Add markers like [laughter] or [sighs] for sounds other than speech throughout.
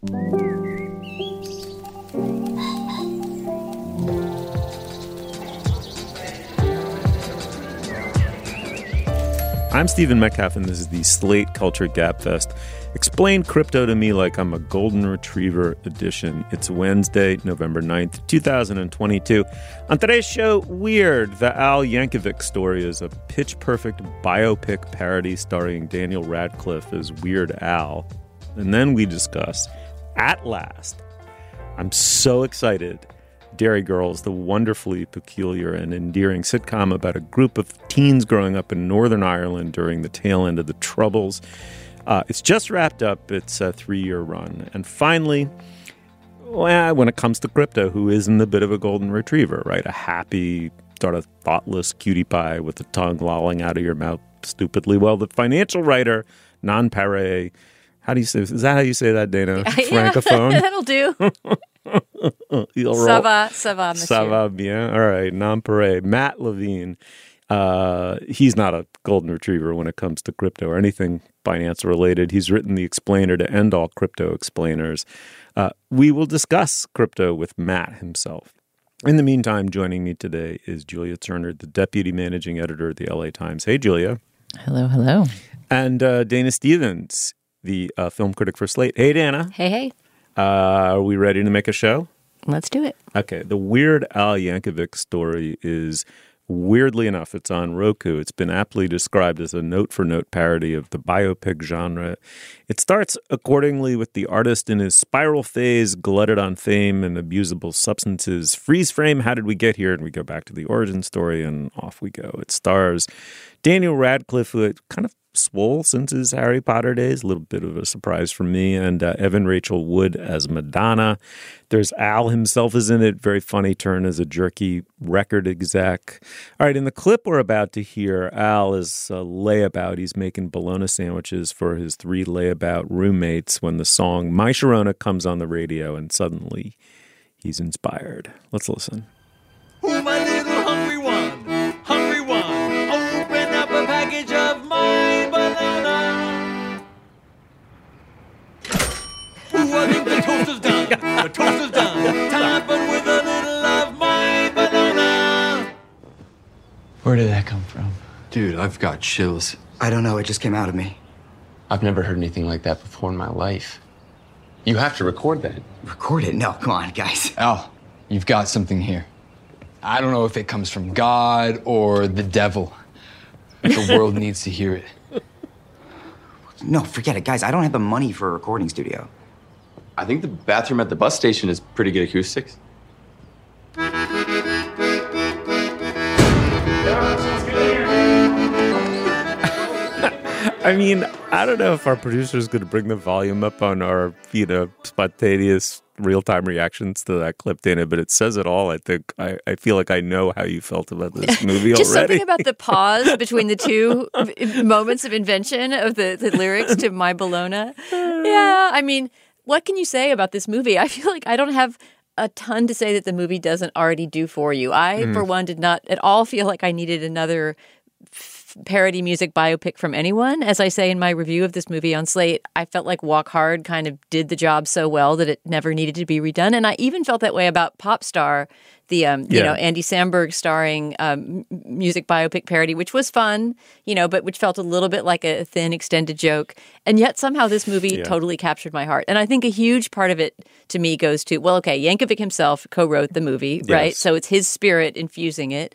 I'm Stephen Metcalf, and this is the Slate Culture Gabfest. Explain crypto to me like I'm a golden retriever edition. It's Wednesday, November 9th, 2022. On today's show, Weird, the Al Yankovic story is a pitch perfect biopic parody starring Daniel Radcliffe as Weird Al. And then we discuss At Last. I'm so excited. Derry Girls, the wonderfully peculiar and endearing sitcom about a group of teens growing up in Northern Ireland during the tail end of the Troubles. Uh, it's just wrapped up its a three year run. And finally, well, when it comes to crypto, who isn't a bit of a golden retriever, right? A happy, sort of thoughtless cutie pie with the tongue lolling out of your mouth stupidly. Well, the financial writer, Non Pare, how do you say? Is that how you say that, Dana? [laughs] Francophone. [laughs] That'll do. [laughs] You'll roll- Ça va, ça va, monsieur. Ça va bien. All right, non-parade. Matt Levine. Uh, he's not a golden retriever when it comes to crypto or anything finance related. He's written the explainer to end all crypto explainers. Uh, we will discuss crypto with Matt himself. In the meantime, joining me today is Julia Turner, the deputy managing editor of the LA Times. Hey, Julia. Hello, hello. And uh, Dana Stevens, the uh, film critic for Slate. Hey, Dana. Hey, hey. Uh, are we ready to make a show? Let's do it. Okay, the Weird Al Yankovic story is weirdly enough, it's on Roku. It's been aptly described as a note for note parody of the biopic genre. It starts accordingly with the artist in his spiral phase, glutted on fame and abusable substances. Freeze frame, how did we get here? And we go back to the origin story and off we go. It stars Daniel Radcliffe, who had kind of swole since his Harry Potter days, a little bit of a surprise for me, and uh, Evan Rachel Wood as Madonna. There's Al himself is in it, very funny turn as a jerky record exec. All right, in the clip we're about to hear, Al is a layabout. He's making bologna sandwiches for his three layabout roommates when the song My Sharona comes on the radio, and suddenly he's inspired. Let's listen. Is done. The toast is done. Top with a little of my banana. Where did that come from? Dude, I've got chills. I don't know, it just came out of me. I've never heard anything like that before in my life. You have to record that. Record it? No, come on, guys. Al, you've got something here. I don't know if it comes from God or the devil. but The world [laughs] needs to hear it. No, forget it, guys. I don't have the money for a recording studio. I think the bathroom at the bus station is pretty good acoustics. [laughs] I mean, I don't know if our producer's going to bring the volume up on our, you know, spontaneous real time reactions to that clip, Dana, but it says it all. I think I, I feel like I know how you felt about this [laughs] movie Just already. something about the pause between the two [laughs] moments of invention of the, the lyrics to My Bologna. Yeah, I mean, what can you say about this movie? I [laughs] feel like I don't have a ton to say that the movie doesn't already do for you. I, Mm. for one, did not at all feel like I needed another parody music biopic from anyone. As I say in my review of this movie on Slate, I felt like Walk Hard kind of did the job so well that it never needed to be redone. And I even felt that way about Pop Star, the um, you know Andy Samberg starring um, music biopic parody, which was fun, you know, but which felt a little bit like a thin extended joke. And yet somehow this movie Yeah. totally captured my heart. And I think a huge part of it to me goes to well, okay, Yankovic himself co-wrote the movie, right? So it's his spirit infusing it.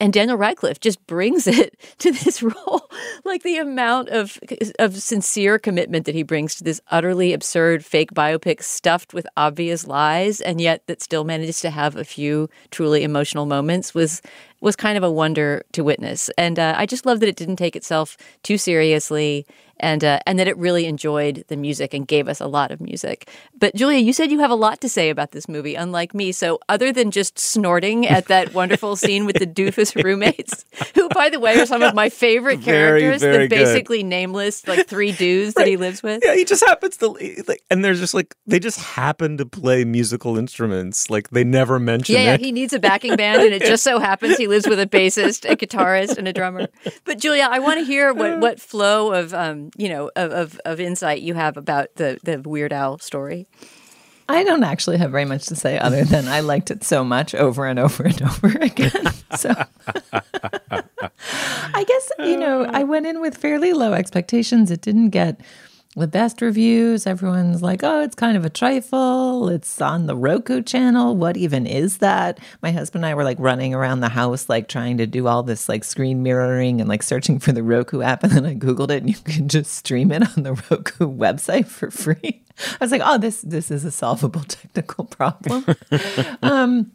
And Daniel Radcliffe just brings it [laughs] to this [laughs] role. like the amount of of sincere commitment that he brings to this utterly absurd fake biopic stuffed with obvious lies and yet that still manages to have a few truly emotional moments was was kind of a wonder to witness. And uh, I just love that it didn't take itself too seriously and uh, and that it really enjoyed the music and gave us a lot of music. But Julia, you said you have a lot to say about this movie, unlike me. So other than just snorting at that [laughs] wonderful scene with the doofus roommates, who by the way are some of my favorite characters, very the good. basically nameless like three dudes that he lives with. Yeah, he just happens to like, and they're just like they just happen to play musical instruments. Like they never mention Yeah, yeah, he needs a backing band, and it just so happens he lives with a bassist, a guitarist, and a drummer. [laughs] But Julia, I want to hear what, what flow of um, you know of, of, of insight you have about the the Weird Al story. I don't actually have very much to say other than I liked it so much over and over and over [laughs] again. So [laughs] I guess, you know, I went in with fairly low expectations. It didn't get the best reviews. Everyone's like, oh, it's kind of a trifle. It's on the Roku channel. What even is that? My husband and I were like running around the house, like trying to do all this like screen mirroring and like searching for the Roku app. And then I Googled it and you can just stream it on the Roku website for free. I was like, oh, this this is a solvable [laughs] technical problem. um,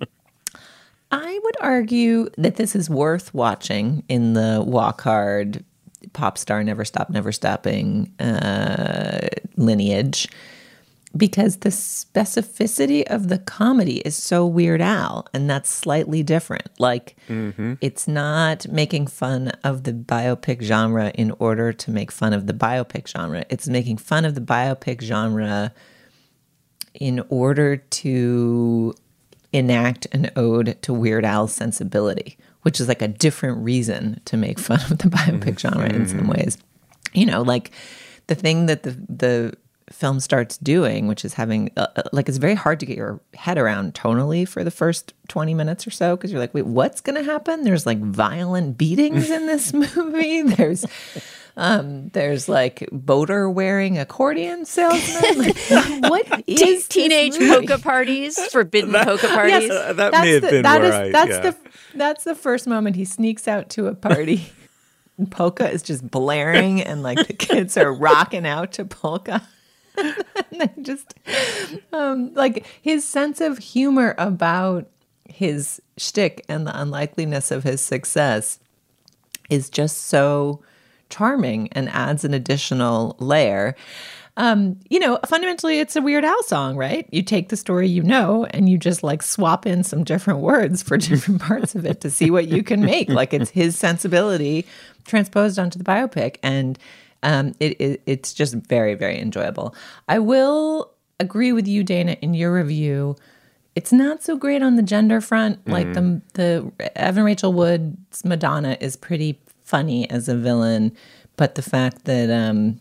I would argue that this is worth watching in the walk hard, pop star, never stop, never stopping uh, lineage because the specificity of the comedy is so Weird Al, and that's slightly different. Like, it's not making fun of the biopic genre in order to make fun of the biopic genre. It's making fun of the biopic genre in order to enact an ode to Weird Al's sensibility, which is like a different reason to make fun of the biopic genre in some ways. You know, like the thing that the the film starts doing, which is having uh, uh, like it's very hard to get your head around tonally for the first 20 minutes or so because you're like, wait, what's going to happen? There's like violent beatings in this [laughs] movie. There's um there's like boater wearing accordion salesman. Like, [laughs] what is Te- teenage movie? polka parties, forbidden polka parties. Uh, that That's may have the, been that where is- I. that's yeah. the that's the first moment he sneaks out to a party. and [laughs] polka is just blaring, and like the kids are rocking out to polka. [laughs] and then just um, like his sense of humor about his shtick and the unlikeliness of his success is just so charming and adds an additional layer. Um, you know, fundamentally, it's a Weird Al song, right? You take the story you know and you just like swap in some different words for [laughs] different parts of it to see what you can make. Like it's his sensibility transposed onto the biopic, and um, it, it it's just very very enjoyable. I will agree with you, Dana, in your review. It's not so great on the gender front. Like the the Evan Rachel Wood's Madonna is pretty funny as a villain, but the fact that um,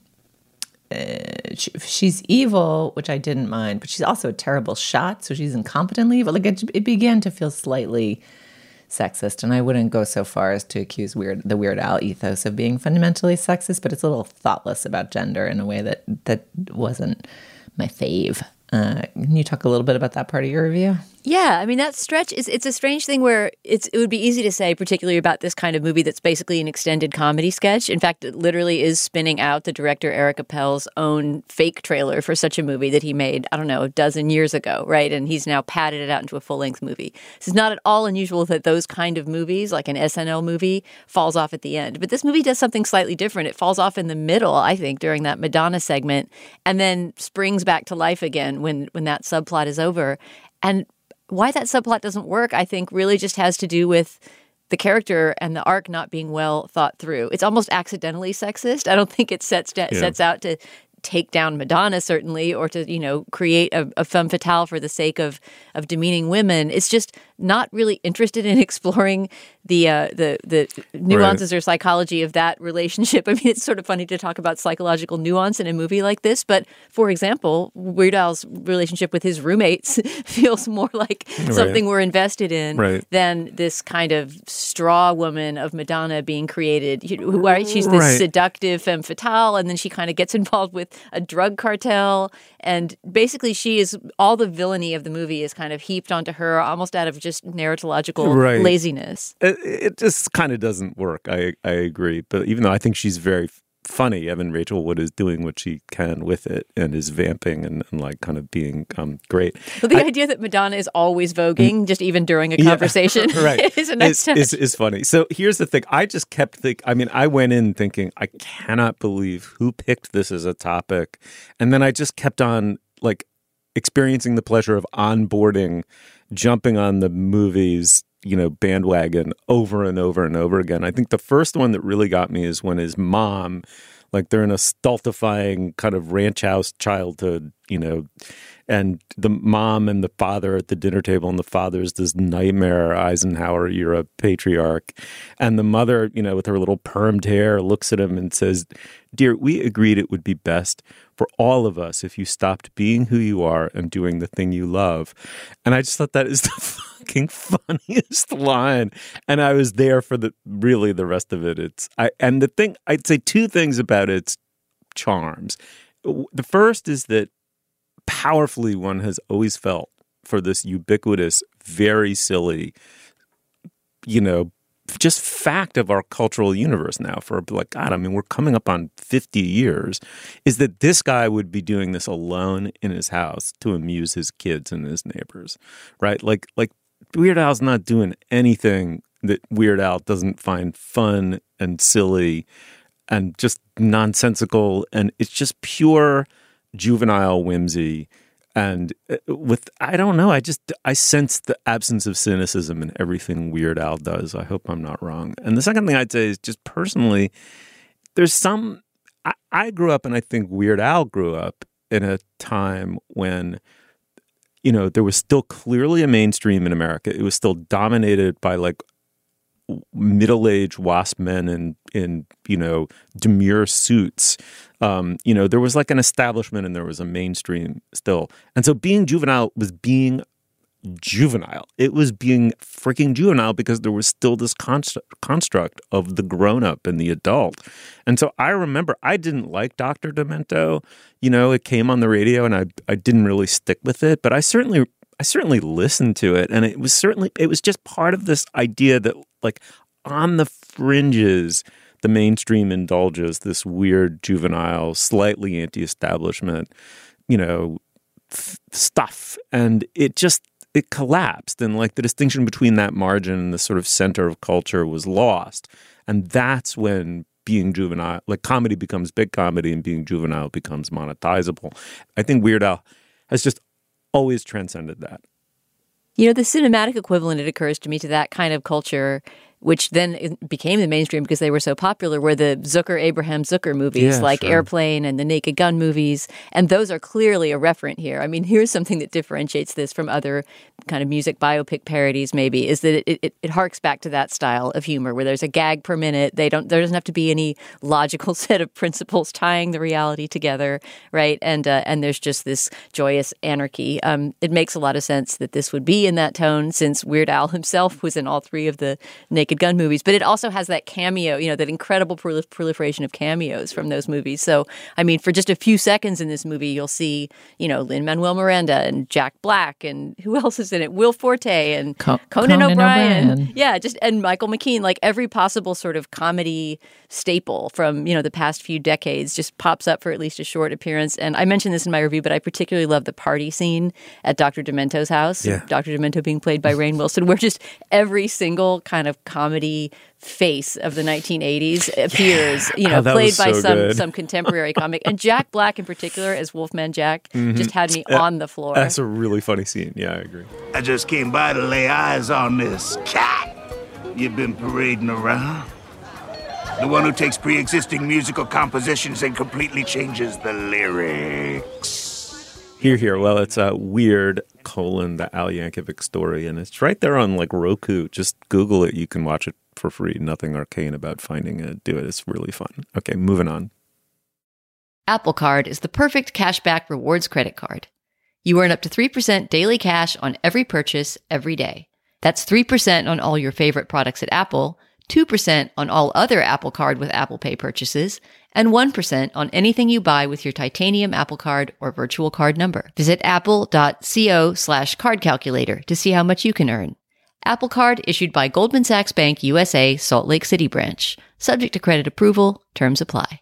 uh, she, she's evil, which I didn't mind, but she's also a terrible shot, so she's incompetently evil. Like it, it began to feel slightly sexist, and I wouldn't go so far as to accuse weird the Weird Al ethos of being fundamentally sexist, but it's a little thoughtless about gender in a way that that wasn't my fave. Uh, can you talk a little bit about that part of your review? Yeah, I mean that stretch is it's a strange thing where it's it would be easy to say, particularly about this kind of movie that's basically an extended comedy sketch. In fact, it literally is spinning out the director Eric Appel's own fake trailer for such a movie that he made, I don't know, a dozen years ago, right? And he's now padded it out into a full length movie. This is not at all unusual that those kind of movies, like an SNL movie, falls off at the end. But this movie does something slightly different. It falls off in the middle, I think, during that Madonna segment, and then springs back to life again when when that subplot is over. And why that subplot doesn't work, I think, really just has to do with the character and the arc not being well thought through. It's almost accidentally sexist. I don't think it sets da- Yeah. sets out to take down Madonna, certainly, or to you know create a, a femme fatale for the sake of of demeaning women. It's just not really interested in [laughs] exploring the uh, the the nuances or psychology of that relationship. [laughs] I mean, it's sort of funny to talk about psychological nuance in a movie like this, but for example, Weird Al's relationship with his roommates [laughs] feels more like Right. something we're invested in Right. than this kind of straw woman of Madonna being created. Who- right? She's this Right. seductive femme fatale, and then she kind of gets involved with a drug cartel, and basically she is all the villainy of the movie is kind of heaped onto her, almost out of just narratological Right. laziness. It, it just kind of doesn't work. I I agree, but even though I think she's very funny, Evan Rachel Wood is doing what she can with it and is vamping and, and like kind of being um, great. But the I- idea that Madonna is always voguing, just even during a Yeah, [laughs] conversation, [laughs] right. [laughs] is a nice is, is, is funny. So here's the thing. I just kept think. I mean, I went in thinking I cannot believe who picked this as a topic, and then I just kept on like experiencing the pleasure of onboarding, jumping on the movies. You know, bandwagon over and over and over again. I think the first one that really got me is when his mom, like they're in a stultifying kind of ranch house childhood, you know, and the mom and the father at the dinner table, and the father is this nightmare Eisenhower era patriarch, and the mother, you know, with her little permed hair, looks at him and says, "Dear, we agreed it would be best for all of us if you stopped being who you are and doing the thing you love." And I just thought that is the [laughs] fucking funniest line, and I was there for the really the rest of it. It's I and the thing I'd say two things about its charms. The first is that powerfully one has always felt for this ubiquitous, very silly, you know, just fact of our cultural universe now for like God, I mean, we're coming up on 50 years, is that this guy would be doing this alone in his house to amuse his kids and his neighbors. Right? Like like Weird Al's not doing anything that Weird Al doesn't find fun and silly and just nonsensical and it's just pure juvenile whimsy and uh, with i don't know i just i sense the absence of cynicism in everything weird al does. I hope i'm not wrong. And the second thing i'd say is just personally there's some i, I grew up and i think weird al grew up in a time when you know there was still clearly a mainstream in america. It was still dominated by like middle-aged wasp men in in you know demure suits. Um you know there was like an establishment and there was a mainstream still. And so being juvenile was being juvenile. It was being freaking juvenile because there was still this const- construct of the grown-up and the adult. And so i remember i didn't like dr demento. You know it came on the radio and i i didn't really stick with it but i certainly I certainly listened to it, and it was certainly it was just part of this idea that like on the fringes, the mainstream indulges this weird juvenile, slightly anti-establishment, you know, th- stuff, and it just it collapsed, and like the distinction between that margin and the sort of center of culture was lost, and that's when being juvenile, like comedy becomes big comedy, and being juvenile becomes monetizable. I think Weird Al has just always transcended that. You know, the cinematic equivalent, it occurs to me, to that kind of culture, which then became the mainstream because they were so popular, were the Zucker, Abraham Zucker movies Yeah, like sure. Airplane and the Naked Gun movies. And those are clearly a referent here. I mean, [laughs] here's something that differentiates this from other kind of music biopic parodies, maybe, is that it, it, it harks back to that style of humor where there's a gag per minute. They don't, there doesn't have to be any logical [laughs] set of principles tying the reality together, right? And, uh, and there's just this joyous anarchy. Um, it makes a lot of sense that this would be in that tone since Weird Al himself was in all three of the Naked Gun movies, but it also has that cameo, you know, that incredible prolif- proliferation of cameos from those movies. So, I mean, for just a few seconds in this movie, you'll see, you know, Lin Manuel Miranda and Jack Black and who [laughs] else is in it? Will Forte and Co- Conan, Conan O'Brien. O'Brien. Yeah, just and Michael McKean, like every possible sort of comedy staple from, you know, the past few decades just pops up for at least a short appearance. And I mentioned this in my review, but I particularly love the party scene at Dr. Demento's house. Yeah. Dr. Demento being played by Rainn Wilson, where just every single kind of comedy face of the 1980s [laughs] appears, you know, Oh, played was by so some good. some contemporary comic. And Jack Black in particular as Wolfman Jack Mm-hmm. just had me on the floor. That's a really funny scene. Yeah, I agree. I just came by to lay eyes on this cat you've been parading around. The one who takes pre existing musical compositions and completely changes the lyrics. Here, here. Well, it's a weird colon the Al Yankovic story, and it's right there on like Roku. Just Google it. You can watch it for free. Nothing arcane about finding it. Do it. It's really fun. Okay, moving on. Apple Card is the perfect cashback rewards credit card. You earn up to 3% daily cash on every purchase every day. That's 3% on all your favorite products at Apple, 2% on all other Apple Card with Apple Pay purchases, and 1% on anything you buy with your titanium Apple Card or virtual card number. Visit apple.co slash card calculator to see how much you can earn. Apple Card issued by Goldman Sachs Bank USA, Salt Lake City branch. Subject to credit approval, terms apply.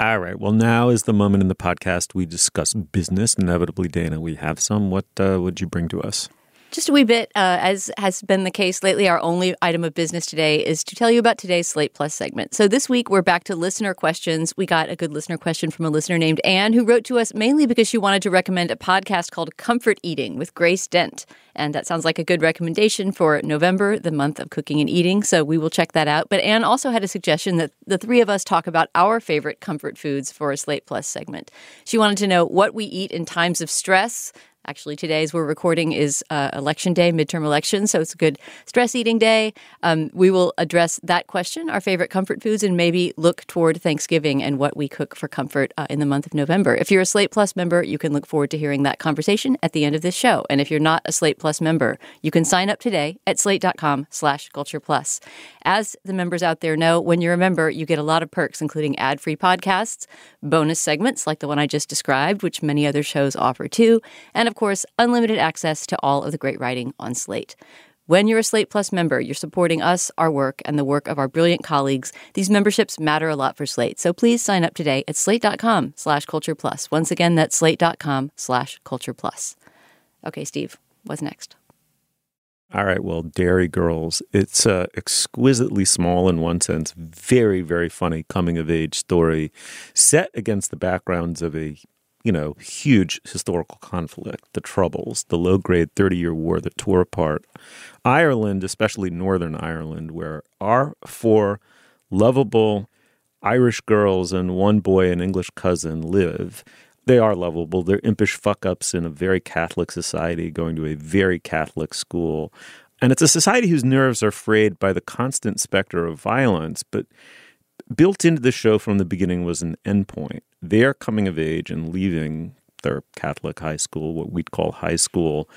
All right. Well, now is the moment in the podcast we discuss business. Inevitably, Dana, we have some. What uh, would you bring to us? Just a wee bit, uh, as has been the case lately, our only item of business today is to tell you about today's Slate Plus segment. So this week, we're back to listener questions. We got a good listener question from a listener named Anne, who wrote to us mainly because she wanted to recommend a podcast called Comfort Eating with Grace Dent. And that sounds like a good recommendation for November, the month of cooking and eating. So we will check that out. But Anne also had a suggestion that the three of us talk about our favorite comfort foods for a Slate Plus segment. She wanted to know what we eat in times of stress, Actually, today, as we're recording, is uh, election day, midterm election. So it's a good stress eating day. Um, we will address that question, our favorite comfort foods, and maybe look toward Thanksgiving and what we cook for comfort uh, in the month of November. If you're a Slate Plus member, you can look forward to hearing that conversation at the end of this show. And if you're not a Slate Plus member, you can sign up today at slate.com slash culture plus. As the members out there know, when you're a member, you get a lot of perks, including ad free podcasts, bonus segments like the one I just described, which many other shows offer too, and of course, unlimited access to all of the great writing on Slate. When you're a Slate Plus member, you're supporting us, our work, and the work of our brilliant colleagues. These memberships matter a lot for Slate, so please sign up today at slate.com slash culture plus. Once again, that's slate.com slash culture plus. Okay, Steve, what's next? All right. Well, Derry Girls. It's uh, exquisitely small in one sense, very, very funny coming of age story set against the backgrounds of a, you know, huge historical conflict, the Troubles, the low grade 30 year war that tore apart Ireland, especially Northern Ireland, where our four lovable Irish girls and one boy, an English cousin, live they are lovable. They're impish fuck ups in a very Catholic society, going to a very Catholic school. And it's a society whose nerves are frayed by the constant specter of violence. But built into the show from the beginning was an endpoint. They're coming of age and leaving their Catholic high school, what we'd call high school,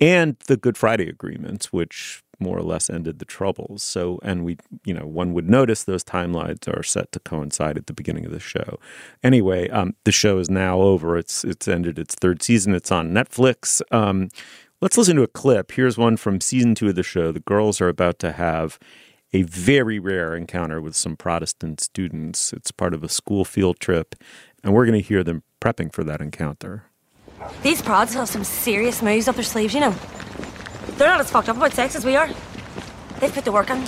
and the Good Friday agreements, which more or less ended the troubles. So, and we, you know, one would notice those timelines are set to coincide at the beginning of the show. Anyway, um, the show is now over. It's it's ended its third season. It's on Netflix. Um, let's listen to a clip. Here's one from season two of the show. The girls are about to have a very rare encounter with some Protestant students. It's part of a school field trip, and we're going to hear them prepping for that encounter. These prods have some serious moves up their sleeves, you know. They're not as fucked up about sex as we are. They've put the work in.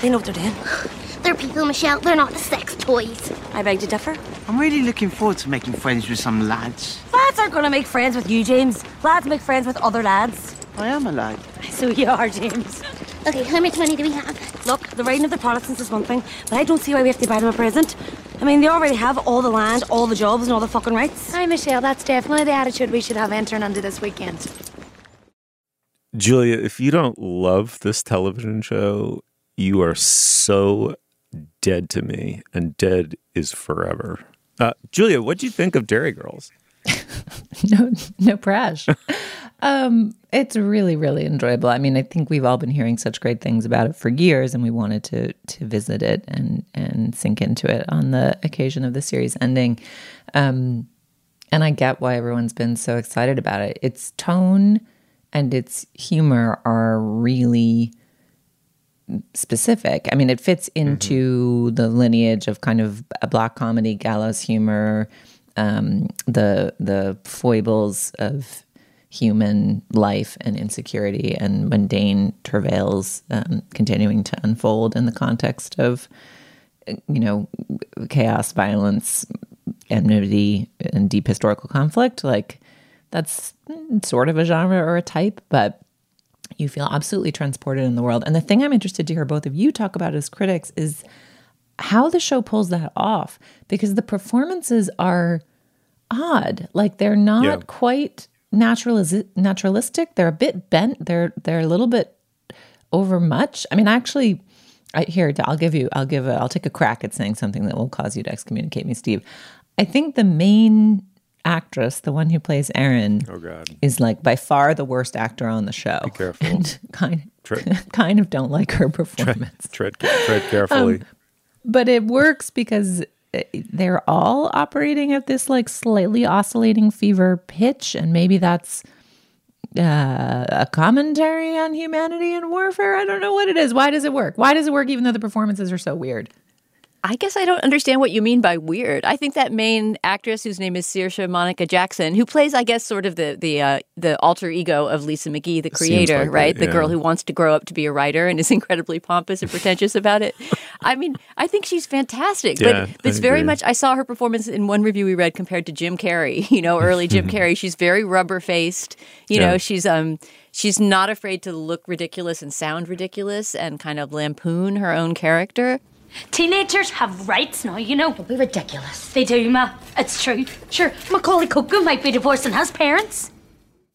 They know what they're doing. [sighs] They're people, Michelle. They're not the sex toys. I beg to differ. I'm really looking forward to making friends with some lads. Lads aren't going to make friends with you, James. Lads make friends with other lads. I am a lad. [laughs] So you are, James. Okay, how much money do we have? Look, the reign of the Protestants is one thing, but I don't see why we have to buy them a present. I mean, they already have all the land, all the jobs, and all the fucking rights. Hi, Michelle. That's definitely the attitude we should have entering onto this weekend. Julia, if you don't love this television show, you are so dead to me, and dead is forever. Uh, Julia, what do you think of Derry Girls? [laughs] no, no prash. um, it's really, really enjoyable. I mean, I think we've all been hearing such great things about it for years, and we wanted to to visit it and and sink into it on the occasion of the series ending. Um, and I get why everyone's been so excited about it. Its tone and its humor are really specific. I mean, it fits into mm-hmm. the lineage of kind of a black comedy, gallows humor, um, the the foibles of human life and insecurity and mundane travails um, continuing to unfold in the context of you know chaos, violence, enmity, and deep historical conflict. Like that's sort of a genre or a type, but you feel absolutely transported in the world. And the thing I'm interested to hear both of you talk about as critics is how the show pulls that off because the performances are odd. Like they're not Yeah. quite naturaliz- naturalistic. They're a bit bent. They're they're a little bit over much. I mean, actually, I, here I'll give you. I'll give. A, I'll take a crack at saying something that will cause you to excommunicate me, Steve. I think the main actress, the one who plays Erin, Oh God. is like by far the worst actor on the show. Be careful. [laughs] And kind Tread, [laughs] kind of don't like her performance. tread, tread carefully. Um, but it works because uh, they're all operating at this like slightly oscillating fever pitch and maybe that's uh, a commentary on humanity and warfare. I don't know what it is. Why does it work? Why does it work even though the performances are so weird I guess I don't understand what you mean by weird. I think that main actress, whose name is Saoirse Monica Jackson, who plays, I guess, sort of the the uh, the alter ego of Lisa McGee, the creator, like it, right? The girl who wants to grow up to be a writer and is [laughs] incredibly pompous and pretentious about it. I mean, I think she's fantastic, Yeah, but it's very much. I saw her performance in one review we read compared to Jim Carrey. [laughs] You know, early Jim [laughs] Carrey. She's very rubber faced. You know, she's um she's not afraid to look ridiculous and sound ridiculous and kind of lampoon her own character. Teenagers have rights now, you know. Don't be ridiculous. They do, Ma. It's true. Sure, Macaulay Culkin might be divorcing has parents.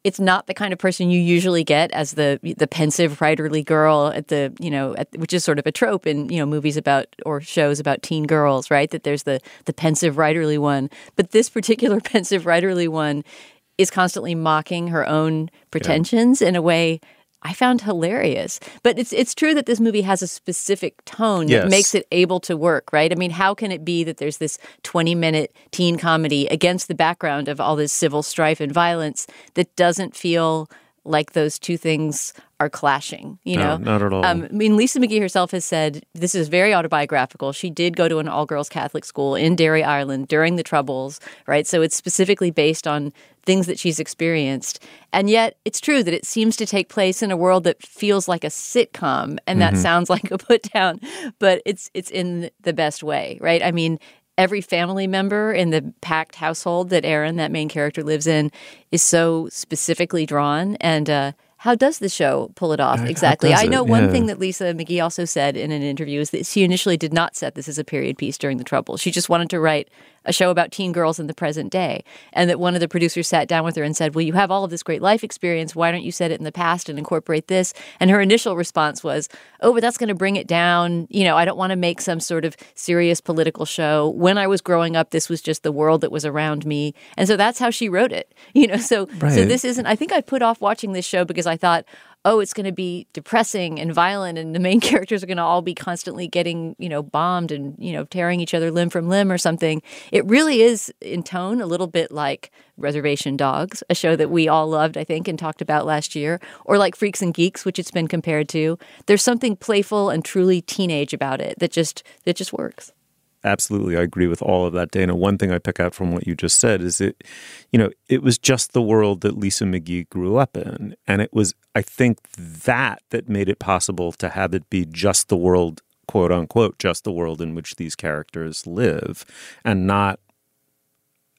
it's not the kind of person you usually get as the the pensive writerly girl at the you know at, which is sort of a trope in you know movies about or shows about teen girls right that there's the the pensive writerly one but this particular [laughs] pensive writerly one is constantly mocking her own pretensions in a way I found hilarious. But it's it's true that this movie has a specific tone Yes. that makes it able to work, right? I mean, how can it be that there's this 20-minute teen comedy against the background of all this civil strife and violence that doesn't feel like those two things are clashing, you No, know? not at all. Um, I mean, Lisa McGee herself has said this is very autobiographical. She did go to an all girls Catholic school in Derry, Ireland during the Troubles, right? So it's specifically based on things that she's experienced. And yet it's true that it seems to take place in a world that feels like a sitcom. And that Mm-hmm. Mhm. sounds [laughs] like a put down, but it's it's in the best way, right? I mean, every family member in the packed household that Erin, that main character, lives in, is so specifically drawn. And uh, how does the show pull it off exactly? I it? know one Yeah. thing that Lisa McGee also said in an interview is that she initially did not set this as a period piece during the Troubles. She just wanted to write a show about teen girls in the present day. And that one of the producers sat down with her and said, Well, you have all of this great life experience. Why don't you set it in the past and incorporate this? And her initial response was, Oh, but that's going to bring it down. You know, I don't want to make some sort of serious political show. When I was growing up, this was just the world that was around me. And so that's how she wrote it. [laughs] You know, so so this isn't I think I put off watching this show because I thought, oh, it's going to be depressing and violent and the main [laughs] characters are going to all be constantly getting, you know, bombed and, you know, tearing each other limb from limb or something. It really is in tone a little bit like Reservation Dogs, a show that we all loved, I think, and talked about last year, or like Freaks and Geeks, which it's been compared to. There's something playful and truly teenage about it that just that just works. Absolutely, I agree with all of that, Dana. One thing I pick out from what you just said is it, you know, it was just the world that Lisa McGee grew up in, and it was, I think, that that made it possible to have it be just the world, quote unquote, just the world in which these characters live, and not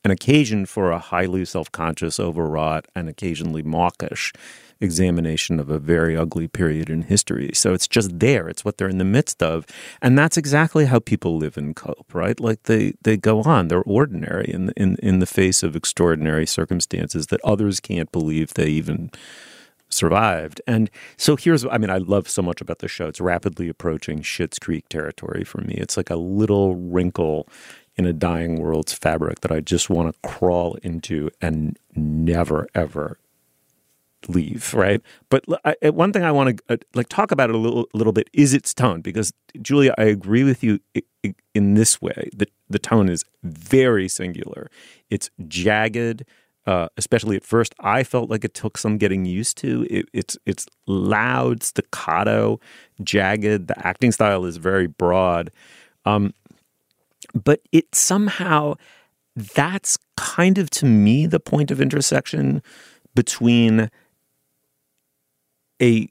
an occasion for a highly self-conscious, overwrought, and occasionally mawkish examination of a very ugly period in history. So it's just there. It's what they're in the midst of. And that's exactly how people live and cope, right? Like they, they go on. They're ordinary in, in, in the face of extraordinary circumstances that others can't believe they even survived. And so here's, I mean, I love so much about the show. It's rapidly approaching Schitt's Creek territory for me. It's like a little wrinkle in a dying world's fabric that I just want to crawl into and never, ever leave right? But I- I- one thing i want to uh, like talk about it a little, little bit is its tone because julia i agree with you in this way that the tone is very singular. It's jagged uh, especially at first. I felt like it took some getting used to. It, it's it's loud staccato jagged. The acting style is very broad. Um, but it somehow that's kind of to me the point of intersection between a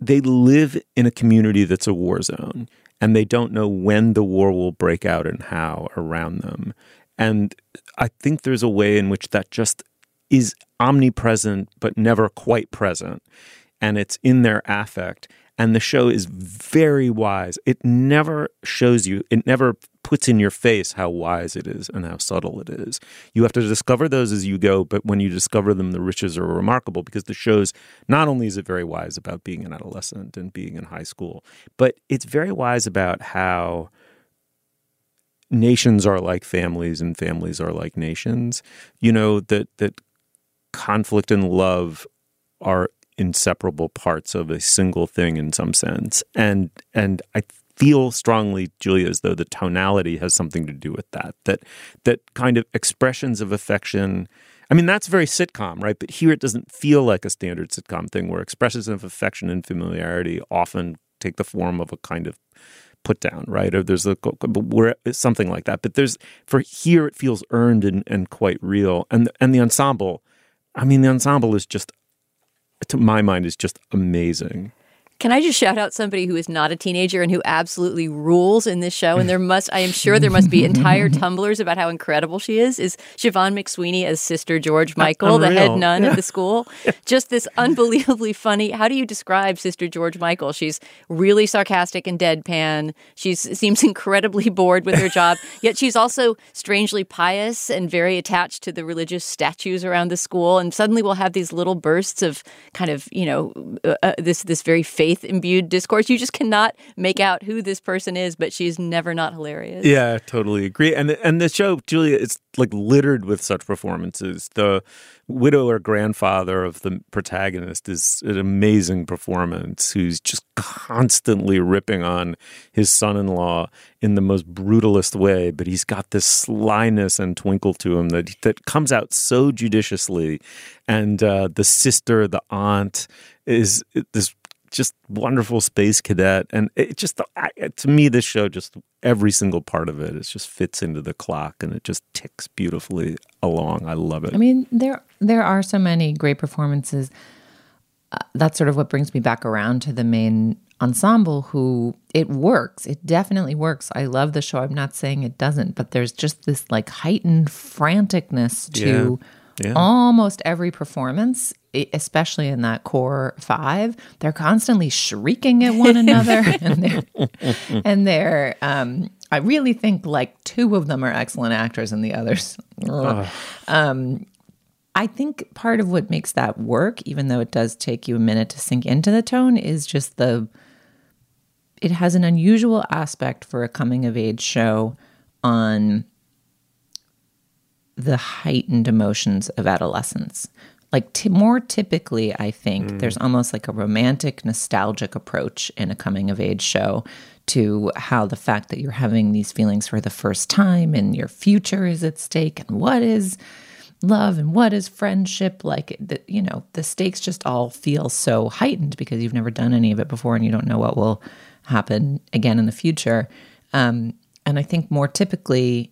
they live in a community that's a war zone and they don't know when the war will break out and how around them. And i think there's a way in which that just is omnipresent but never quite present and it's in their affect. And the show is very wise. It never shows you it never puts in your face how wise it is and how subtle it is. You have to discover those as you go, but when you discover them, the riches are remarkable because the show's not only is it very wise about being an adolescent and being in high school, but it's very wise about how nations are like families and families are like nations. You know that that conflict and love are inseparable parts of a single thing in some sense. And and I feel strongly, Julia, as though the tonality has something to do with that. That that kind of expressions of affection. I mean, that's very sitcom, right? But here it doesn't feel like a standard sitcom thing where expressions of affection and familiarity often take the form of a kind of put down, right? Or there's a where something like that. But there's for here it feels earned and, and quite real. And and the ensemble, I mean, the ensemble is just to my mind is just amazing. Can I just shout out somebody who is not a teenager and who absolutely rules in this show? And there must, I am sure there must be entire [laughs] Tumblrs about how incredible she is. Is Siobhan McSweeney as Sister George Michael, the head nun yeah. at the school? [laughs] Just this unbelievably funny. How do you describe Sister George Michael? She's really sarcastic and deadpan. She seems [laughs] incredibly bored with her job, yet she's also strangely pious and very attached to the religious statues around the school. And suddenly we'll have these little bursts of kind of, you know, uh, uh, this this very faith imbued discourse. You just cannot make out who this person is, but she's never not hilarious. Yeah, totally agree. And and the show, Julia, it's like littered with such performances. The widower grandfather of the protagonist is an amazing performance who's just constantly ripping on his son-in-law in the most brutalist way but he's got this slyness and twinkle to him that that comes out so judiciously and uh, the sister the aunt is this just wonderful space cadet and it just I, to me this show just every single part of it it just fits into the clock and it just ticks beautifully along i love it I mean, there there are so many great performances. Uh, that's sort of what brings me back around to the main ensemble who it works. It definitely works. I love the show. I'm not saying it doesn't, but there's just this like heightened franticness to Yeah. Yeah. almost every performance, especially in that core 5. They're constantly shrieking at one [laughs] another and they're and they're um I really think like two of them are excellent actors and the others [laughs] um I think part of what makes that work, even though it does take you a minute to sink into the tone, is just the it has an unusual aspect for a coming of age show on the heightened emotions of adolescence. Like t- more typically, I think Mm. there's almost like a romantic, nostalgic approach in a coming of age show to how the fact that you're having these feelings for the first time and your future is at stake and what is love and what is friendship like the, you know the stakes just all feel so heightened because you've never done any of it before and you don't know what will happen again in the future um, and i think more typically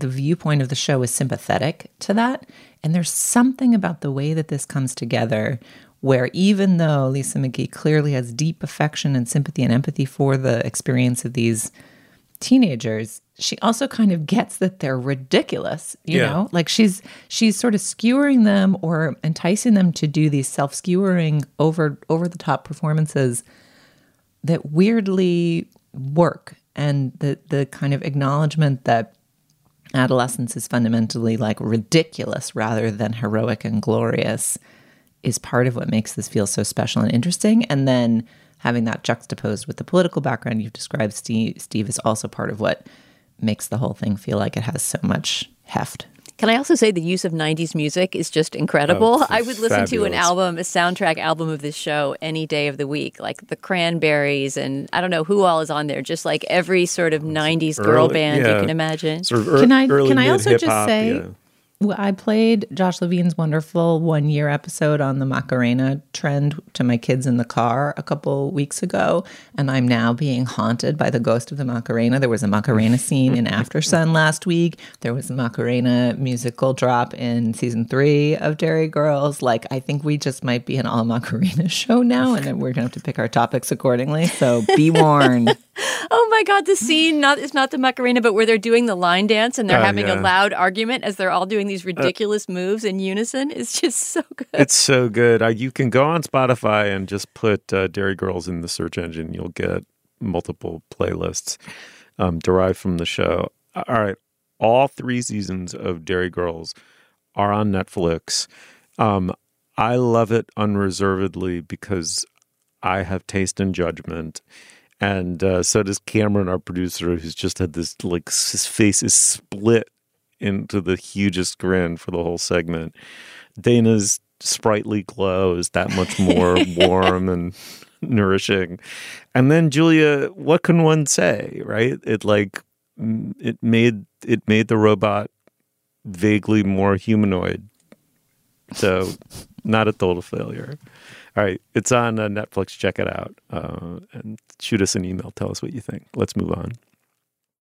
the viewpoint of the show is sympathetic to that. And there's something about the way that this comes together where even though lisa mcgee clearly has deep affection and sympathy and empathy for the experience of these teenagers she also kind of gets that they're ridiculous you Yeah. know? Like she's she's sort of skewering them or enticing them to do these self-skewering over over the top performances that weirdly work. And the the kind of acknowledgement that adolescence is fundamentally like ridiculous rather than heroic and glorious is part of what makes this feel so special and interesting. And then having that juxtaposed with the political background you've described steve, steve is also part of what makes the whole thing feel like it has so much heft Can I also say the use of 90s music is just incredible? Oh, I would listen to an album, a soundtrack album of this show any day of the week, like the Cranberries, and I don't know who all is on there, just like every sort of 90s girl Early- band yeah. you can imagine. Sort of ear- can I early can I also just say yeah. I played Josh Levine's wonderful one year episode on the Macarena trend to my kids in the car a couple weeks ago, and I'm now being haunted by the ghost of the Macarena. There was a Macarena scene in Aftersun last week. There was a Macarena musical drop in season three of Derry Girls. Like, I think we just might be an all Macarena [laughs] show now, and then we're gonna have to pick our topics accordingly. So be warned. [laughs] Oh my God, the scene not it's not the Macarena, but where they're doing the line dance and they're Oh, having yeah. a loud argument as they're all doing these ridiculous moves in unison. It's just so good. It's so good. Uh, you can go on Spotify and just put uh, Derry Girls in the search engine. You'll get multiple playlists. um, derived from the show. All right, all three seasons of Derry Girls are on Netflix. Um, I love it unreservedly because I have taste and judgment. And uh, so does Cameron, our producer, who's just had this like his face is split into the hugest grin for the whole segment. Dana's sprightly glow is that much more [laughs] warm and nourishing. And then Julia, what can one say, right? It like it made it made the robot vaguely more humanoid. So not a total failure. All right, it's on uh, Netflix. Check it out uh, and shoot us an email. Tell us what you think. Let's move on.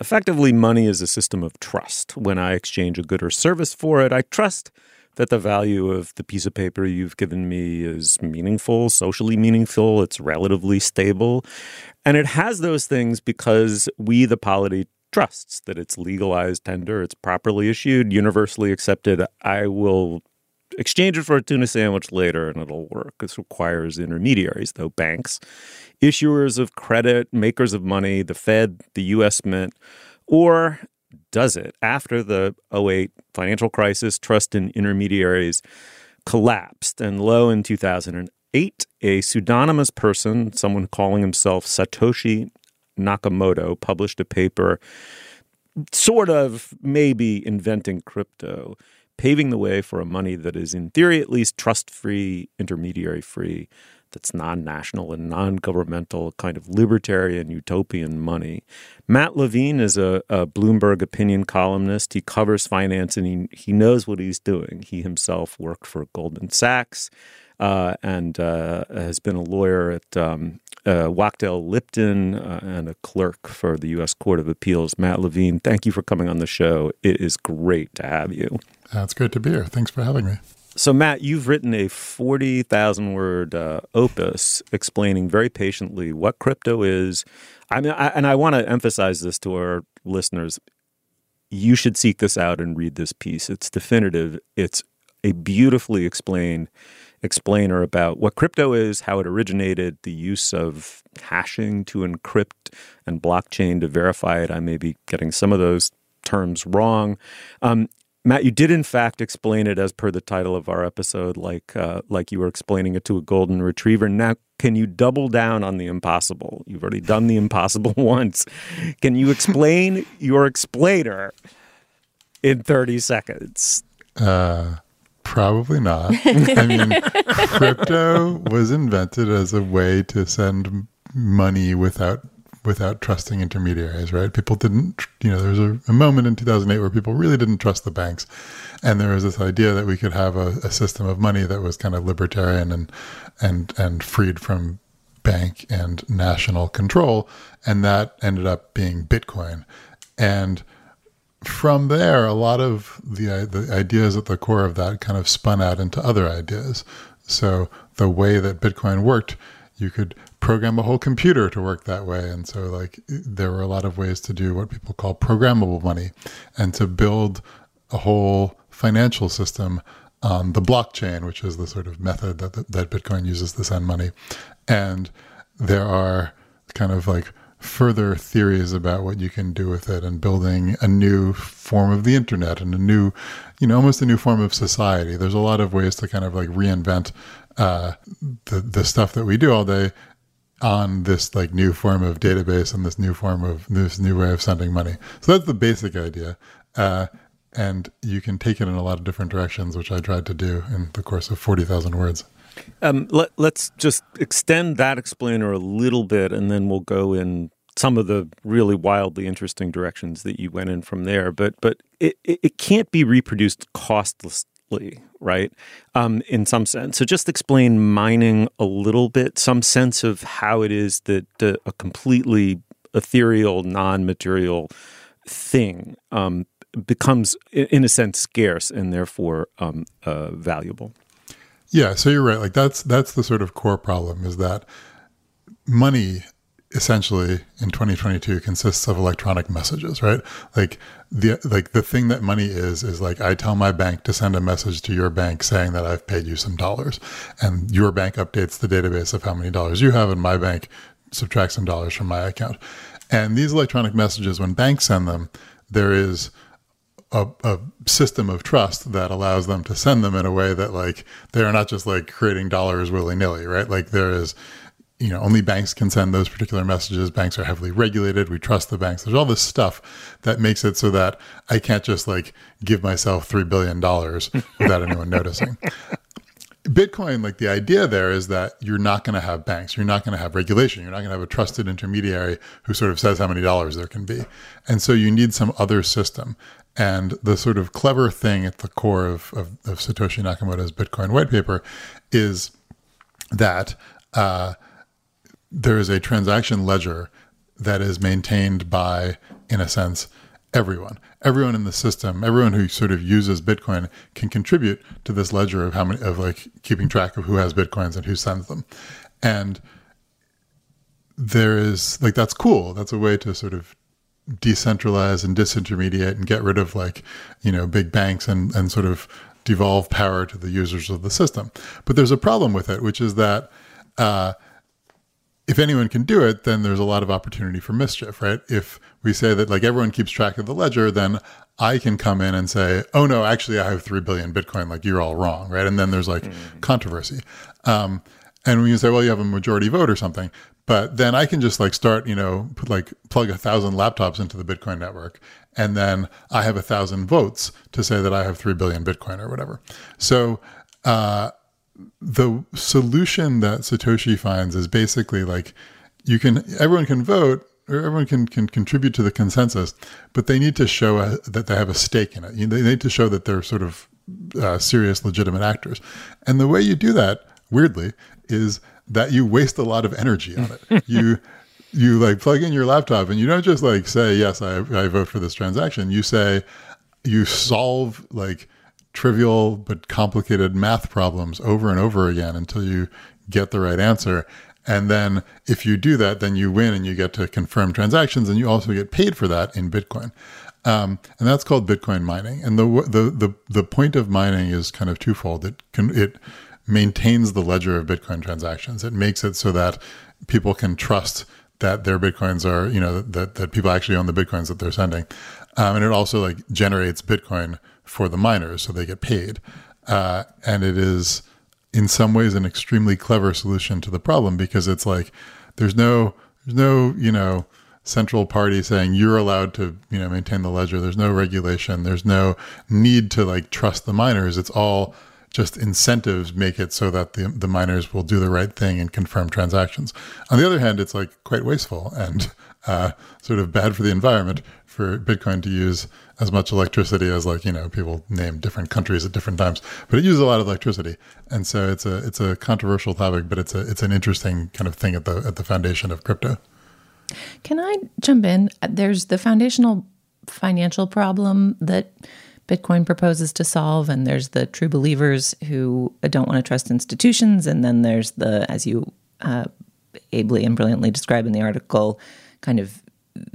Effectively, money is a system of trust. When I exchange a good or service for it, I trust that the value of the piece of paper you've given me is meaningful, socially meaningful, it's relatively stable. And it has those things because we, the polity, trusts that it's legalized tender, it's properly issued, universally accepted. I will exchange it for a tuna sandwich later and it'll work. This requires intermediaries, though banks, issuers of credit, makers of money, the Fed, the US Mint, or does it? After the 08 financial crisis, trust in intermediaries collapsed. And lo, in 2008, a pseudonymous person, someone calling himself Satoshi Nakamoto, published a paper sort of maybe inventing crypto, paving the way for a money that is, in theory at least, trust free, intermediary free, that's non national and non governmental, kind of libertarian utopian money. Matt Levine is a, a, Bloomberg opinion columnist. He covers finance and he, he knows what he's doing. He himself worked for Goldman Sachs uh, and uh, has been a lawyer at um, uh, Wachtell Lipton uh, and a clerk for the U.S. Court of Appeals. Matt Levine, thank you for coming on the show. It is great to have you. It's great to be here. Thanks for having me. So, Matt, you've written a 40,000 word uh, opus explaining very patiently what crypto is. I mean, I, and I want to emphasize this to our listeners. You should seek this out and read this piece. It's definitive. It's a beautifully explained explainer about what crypto is, how it originated, the use of hashing to encrypt and blockchain to verify it. I may be getting some of those terms wrong. Um, Matt, you did in fact explain it as per the title of our episode, like uh, like you were explaining it to a golden retriever. Now, can you double down on the impossible? You've already done the impossible [laughs] once. Can you explain your explainer in thirty seconds? Uh, probably not. [laughs] I mean, crypto was invented as a way to send money without without trusting intermediaries, right? People didn't, you know, there was a, a, moment in 2008 where people really didn't trust the banks. And there was this idea that we could have a, a system of money that was kind of libertarian and, and, and freed from bank and national control. And that ended up being Bitcoin. And from there, a lot of the, uh, the ideas at the core of that kind of spun out into other ideas. So the way that Bitcoin worked you could program a whole computer to work that way. And so, like, there were a lot of ways to do what people call programmable money and to build a whole financial system on the blockchain, which is the sort of method that, that Bitcoin uses to send money. And there are kind of like further theories about what you can do with it and building a new form of the internet and a new, you know, almost a new form of society. There's a lot of ways to kind of like reinvent uh, the the stuff that we do all day on this like new form of database and this new form of this new way of sending money. So that's the basic idea. Uh, and you can take it in a lot of different directions, which I tried to do in the course of 40,000 words. Um, let, let's just extend that explainer a little bit, and then we'll go in some of the really wildly interesting directions that you went in from there. But but it, it can't be reproduced costlessly, right? Um, in some sense. So just explain mining a little bit, some sense of how it is that uh, a completely ethereal, non-material thing um, becomes, in a sense, scarce and therefore um, uh, valuable. Yeah, so you're right. Like that's that's the sort of core problem is that money essentially in 2022 consists of electronic messages, right? Like the like the thing that money is is like I tell my bank to send a message to your bank saying that I've paid you some dollars, and your bank updates the database of how many dollars you have, and my bank subtracts some dollars from my account. And these electronic messages, when banks send them, there is a, a, system of trust that allows them to send them in a way that like they're not just like creating dollars willy nilly, right? Like there is, you know, only banks can send those particular messages. Banks are heavily regulated. We trust the banks. There's all this stuff that makes it so that I can't just like give myself $3 billion without anyone [laughs] noticing. Bitcoin, like the idea there is that you're not going to have banks, you're not going to have regulation, you're not going to have a trusted intermediary who sort of says how many dollars there can be. And so you need some other system. And the sort of clever thing at the core of, of, of Satoshi Nakamoto's Bitcoin white paper is that uh, there is a transaction ledger that is maintained by, in a sense, everyone. Everyone in the system, everyone who sort of uses Bitcoin can contribute to this ledger of how many, of like keeping track of who has Bitcoins and who sends them. And there is like, that's cool. That's a way to sort of decentralize and disintermediate and get rid of like, you know, big banks and, and sort of devolve power to the users of the system. But there's a problem with it, which is that uh, if anyone can do it, then there's a lot of opportunity for mischief, right? If we say that like everyone keeps track of the ledger, then I can come in and say, oh no, actually I have 3 billion Bitcoin, like you're all wrong, right? And then there's like mm. controversy. Um, and when you say, well, you have a majority vote or something, but then I can just like start, you know, put like plug a thousand laptops into the Bitcoin network. And then I have a thousand votes to say that I have 3 billion Bitcoin or whatever. So, uh, the solution that Satoshi finds is basically like you can, everyone can vote or everyone can, can contribute to the consensus, but they need to show a, that they have a stake in it. You know, they need to show that they're sort of uh, serious, legitimate actors. And the way you do that, weirdly, is that you waste a lot of energy on it. [laughs] you you like plug in your laptop and you don't just like say yes I, I vote for this transaction. You say you solve like trivial but complicated math problems over and over again until you get the right answer. And then if you do that then you win and you get to confirm transactions and you also get paid for that in bitcoin. Um, and that's called bitcoin mining. And the, the the the point of mining is kind of twofold. It can it maintains the ledger of Bitcoin transactions. It makes it so that people can trust that their Bitcoins are, you know, that, that people actually own the Bitcoins that they're sending. Um, and it also like generates Bitcoin for the miners so they get paid. Uh, and it is in some ways an extremely clever solution to the problem because it's like there's no, there's no, you know, central party saying you're allowed to, you know, maintain the ledger. There's no regulation. There's no need to like trust the miners. It's all just incentives make it so that the, the miners will do the right thing and confirm transactions. On the other hand, it's like quite wasteful and uh, sort of bad for the environment for Bitcoin to use as much electricity as like you know people name different countries at different times, but it uses a lot of electricity, and so it's a it's a controversial topic, but it's a it's an interesting kind of thing at the at the foundation of crypto. Can I jump in? There's the foundational financial problem that Bitcoin proposes to solve. And there's the true believers who don't want to trust institutions. And then there's the, as you uh, ably and brilliantly describe in the article, kind of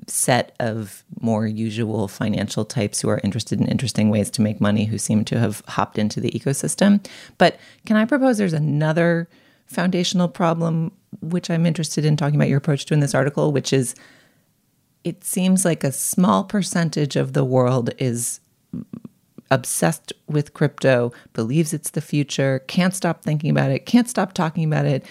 set of more usual financial types who are interested in interesting ways to make money who seem to have hopped into the ecosystem. But can I propose there's another foundational problem which I'm interested in talking about your approach to in this article, which is it seems like a small percentage of the world is obsessed with crypto, believes it's the future, can't stop thinking about it, can't stop talking about it,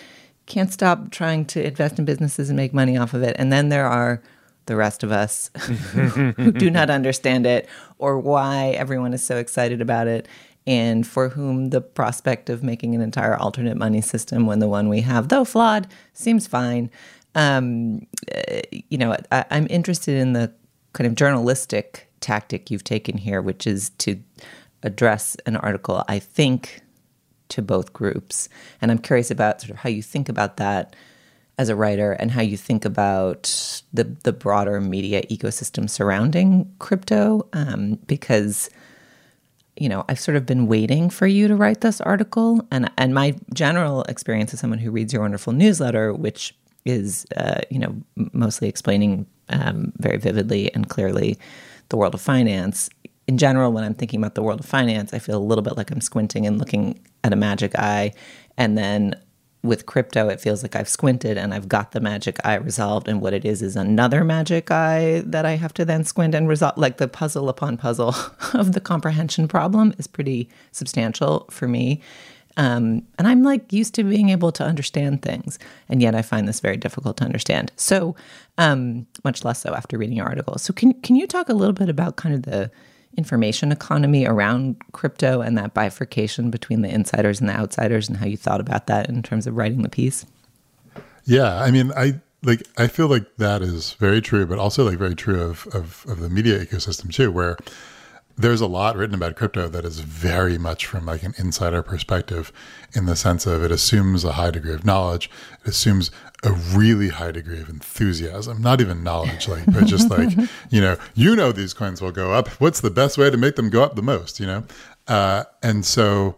can't stop trying to invest in businesses and make money off of it. And then there are the rest of us who do not understand it or why everyone is so excited about it and for whom the prospect of making an entire alternate money system when the one we have, though flawed, seems fine. Um, uh, you know, I, I'm interested in the kind of journalistic tactic you've taken here, which is to address an article, I think, to both groups. And I'm curious about sort of how you think about that as a writer and how you think about the the broader media ecosystem surrounding crypto um, because you know I've sort of been waiting for you to write this article and and my general experience as someone who reads your wonderful newsletter which is uh, you know mostly explaining um, very vividly and clearly the world of finance in general when I'm thinking about the world of finance I feel a little bit like I'm squinting and looking at a magic eye and then with crypto, it feels like I've squinted and I've got the magic eye resolved. And what it is is another magic eye that I have to then squint and resolve. Like the puzzle upon puzzle [laughs] of the comprehension problem is pretty substantial for me. Um, and I'm like used to being able to understand things. And yet I find this very difficult to understand. So, um, much less so after reading your article. So, can, can you talk a little bit about kind of the information economy around crypto and that bifurcation between the insiders and the outsiders and how you thought about that in terms of writing the piece? Yeah, I mean, I like I feel like that is very true, but also like very true of of, of the media ecosystem too, where there's a lot written about crypto that is very much from like an insider perspective in the sense of it assumes a high degree of knowledge it assumes a really high degree of enthusiasm not even knowledge like but just like [laughs] you know you know these coins will go up. What's the best way to make them go up the most you know? Uh, and so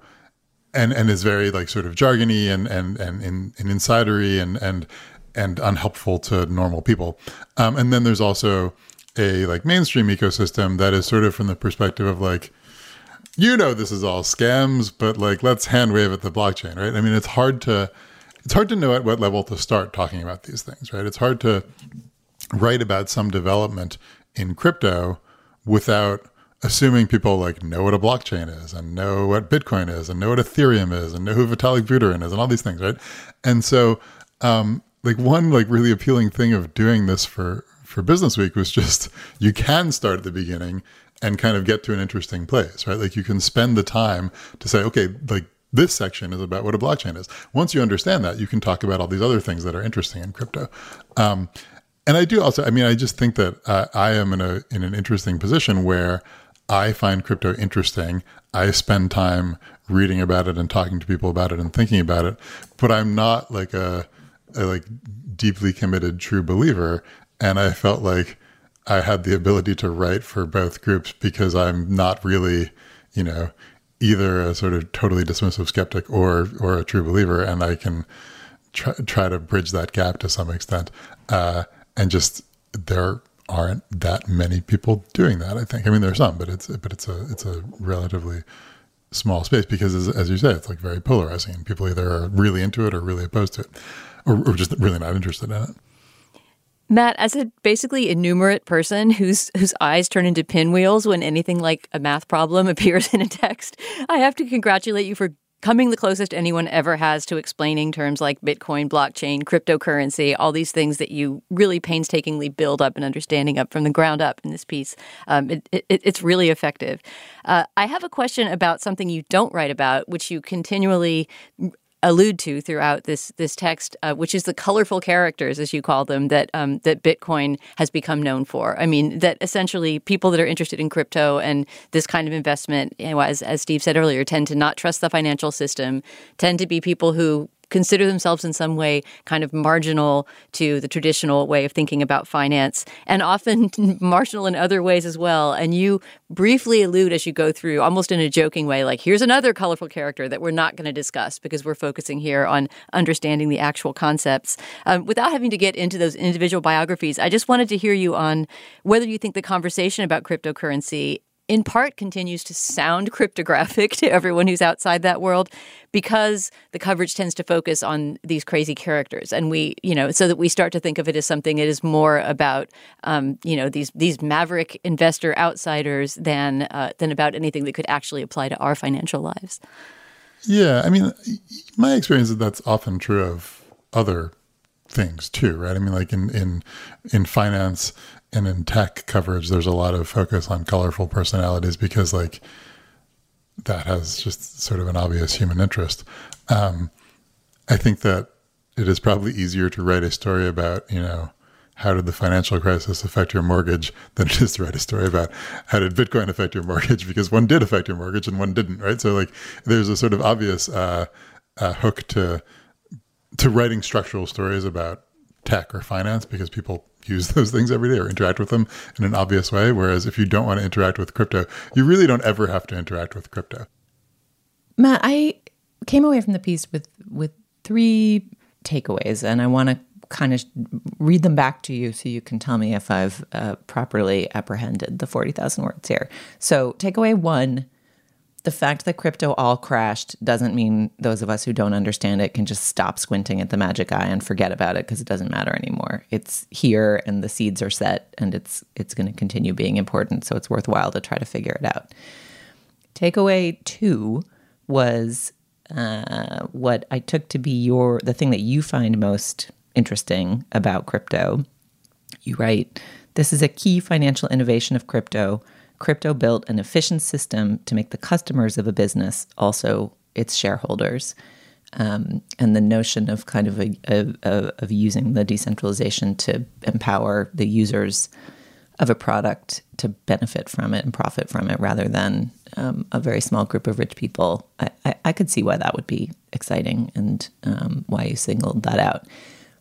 and and is very like sort of jargony and and and, and, and insidery and and and unhelpful to normal people. Um, and then there's also a like mainstream ecosystem that is sort of from the perspective of like you know this is all scams but like let's hand wave at the blockchain right? I mean it's hard to it's hard to know at what level to start talking about these things right? It's hard to write about some development in crypto without assuming people like know what a blockchain is and know what bitcoin is and know what ethereum is and know who vitalik buterin is and all these things right? And so um like one like really appealing thing of doing this for for Business Week was just [laughs] you can start at the beginning and kind of get to an interesting place, right? Like you can spend the time to say, okay, like this section is about what a blockchain is. Once you understand that, you can talk about all these other things that are interesting in crypto. Um, and I do also, I mean, I just think that uh, I am in a in an interesting position where I find crypto interesting. I spend time reading about it and talking to people about it and thinking about it, but I'm not like a, a like deeply committed true believer and I felt like I had the ability to write for both groups because I'm not really, you know, either a sort of totally dismissive skeptic or or a true believer, and I can try, try to bridge that gap to some extent. Uh, and just there aren't that many people doing that. I think. I mean, there are some, but it's but it's a it's a relatively small space because, as, as you say, it's like very polarizing, and people either are really into it or really opposed to it, or, or just really not interested in it. Matt, as a basically enumerate person whose whose eyes turn into pinwheels when anything like a math problem [laughs] appears in a text, I have to congratulate you for coming the closest anyone ever has to explaining terms like Bitcoin, blockchain, cryptocurrency, all these things that you really painstakingly build up an understanding of from the ground up in this piece. Um, it, it, it's really effective. Uh, I have a question about something you don't write about, which you continually allude to throughout this this text, uh, which is the colorful characters, as you call them, that um, that Bitcoin has become known for. I mean, that essentially people that are interested in crypto and this kind of investment, you know, as as Steve said earlier, tend to not trust the financial system, tend to be people who consider themselves in some way kind of marginal to the traditional way of thinking about finance and often [laughs] marginal in other ways as well. And you briefly allude as you go through, almost in a joking way, like, here's another colorful character that we're not going to discuss because we're focusing here on understanding the actual concepts. Um, without having to get into those individual biographies, I just wanted to hear you on whether you think the conversation about cryptocurrency in part continues to sound [laughs] cryptographic to everyone who's outside that world because the coverage tends to focus on these crazy characters and we you know so that we start to think of it as something that is more about um, you know these these maverick investor outsiders than uh, than about anything that could actually apply to our financial lives Yeah, I mean, my experience is that's often true of other things too, right? I mean, like in in in finance and in tech coverage, there's a lot of focus on colorful personalities because like that has just sort of an obvious human interest. Um, I think that it is probably easier to write a story about, you know, how did the financial crisis affect your mortgage than it is to write a story about how did Bitcoin affect your mortgage because one did affect your mortgage and one didn't, right? So like there's a sort of obvious uh, uh, hook to to writing structural stories about tech or finance because people [laughs] use those things every day or interact with them in an obvious way. Whereas if you don't want to interact with crypto, you really don't ever have to interact with crypto. Matt, I came away from the piece with with three takeaways, and I want to kind of read them back to you so you can tell me if I've uh, properly apprehended the forty thousand words here. So, takeaway one: the fact that crypto all crashed doesn't mean those of us who don't understand it can just stop squinting at the magic eye and forget about it because it doesn't matter anymore. It's here, and the seeds are set, and it's it's going to continue being important. So it's worthwhile to try to figure it out. Takeaway two was uh, what I took to be your the thing that you find most interesting about crypto. You write, "This is a key financial innovation of crypto. Crypto built an efficient system to make the customers of a business also its shareholders." Um, and the notion of kind of a, of, of using the decentralization to empower the users of a product to benefit from it and profit from it rather than um, a very small group of rich people. I, I, I could see why that would be exciting and um, why you singled that out.